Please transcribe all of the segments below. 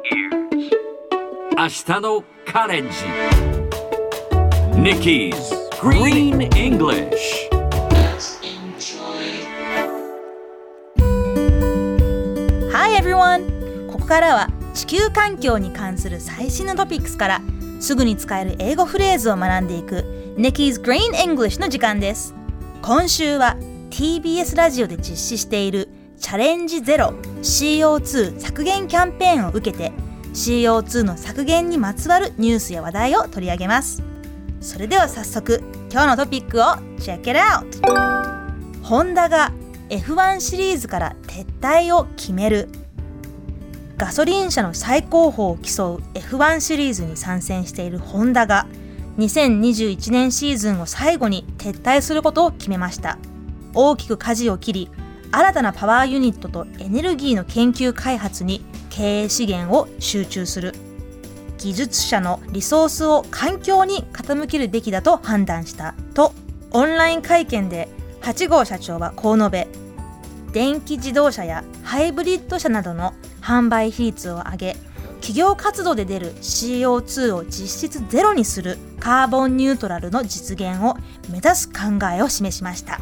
明日のカレンジ。Nikki's Green English Hi everyone! ここからは地球環境に関する最新のトピックスからすぐに使える英語フレーズを学んでいく Nikki's Green English の時間です。今週は TBS ラジオで実施しているチャレンジゼロ。CO2 削減キャンペーンを受けて CO2 の削減にまつわるニュースや話題を取り上げます。それでは早速今日のトピックを Check it out! ホンダが F1 シリーズから撤退を決める。ガソリン車の最高峰を競う F1 シリーズに参戦しているホンダが2021年シーズンを最後に撤退することを決めました。大きく舵を切り新たなパワーユニットとエネルギーの研究開発に経営資源を集中する。技術者のリソースを環境に傾けるべきだと判断したと。オンライン会見で8号社長はこう述べ電気自動車やハイブリッド車などの販売比率を上げ企業活動で出る CO2 を実質ゼロにするカーボンニュートラルの実現を目指す考えを示しました。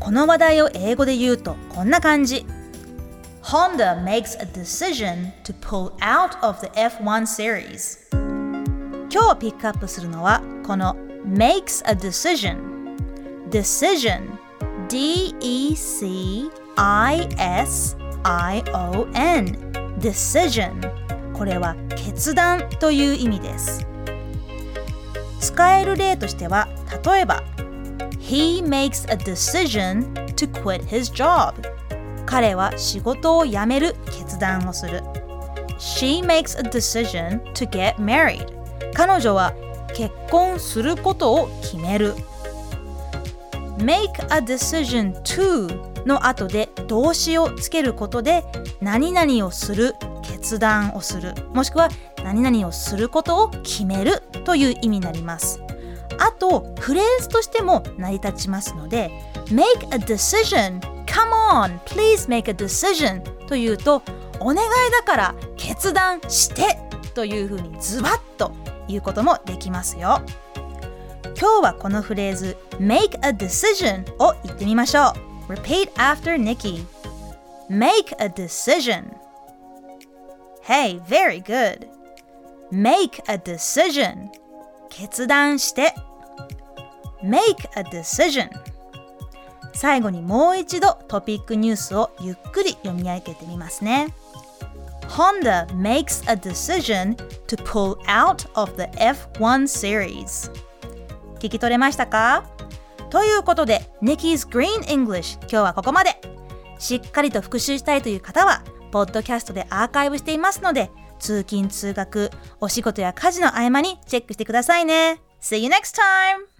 この話題を英語で言うとこんな感じ Honda makes a decision to pull out of the F1 series 今日ピックアップするのはこの makes a decision decision D-E-C-I-S-I-O-N decision これは決断という意味です使える例としては例えば He makes a decision to quit his job 彼は仕事を辞める決断をする She makes a decision to get married 彼女は結婚することを決める make a decision to の後で動詞をつけることで何々をする決断をするもしくは何々をすることを決めるという意味になりますあとフレーズとしても成り立ちますので make a decision come on please make a decision というとお願いだから決断してというふうにズバッと言うこともできますよ今日はこのフレーズ make a decision を言ってみましょう repeat after Nikki make a decision Hey, very good make a decision 決断して make a decision. 最後にもう一度トピックニュースをゆっくり読み上げてみますね。Honda makes a decision to pull out of the F1 series. 聞き取れましたか？ということで Nikki's Green English 今日はここまで。しっかりと復習したいという方はポッドキャストでアーカイブしていますので通勤通学お仕事や家事の合間にチェックしてくださいね。See you next time!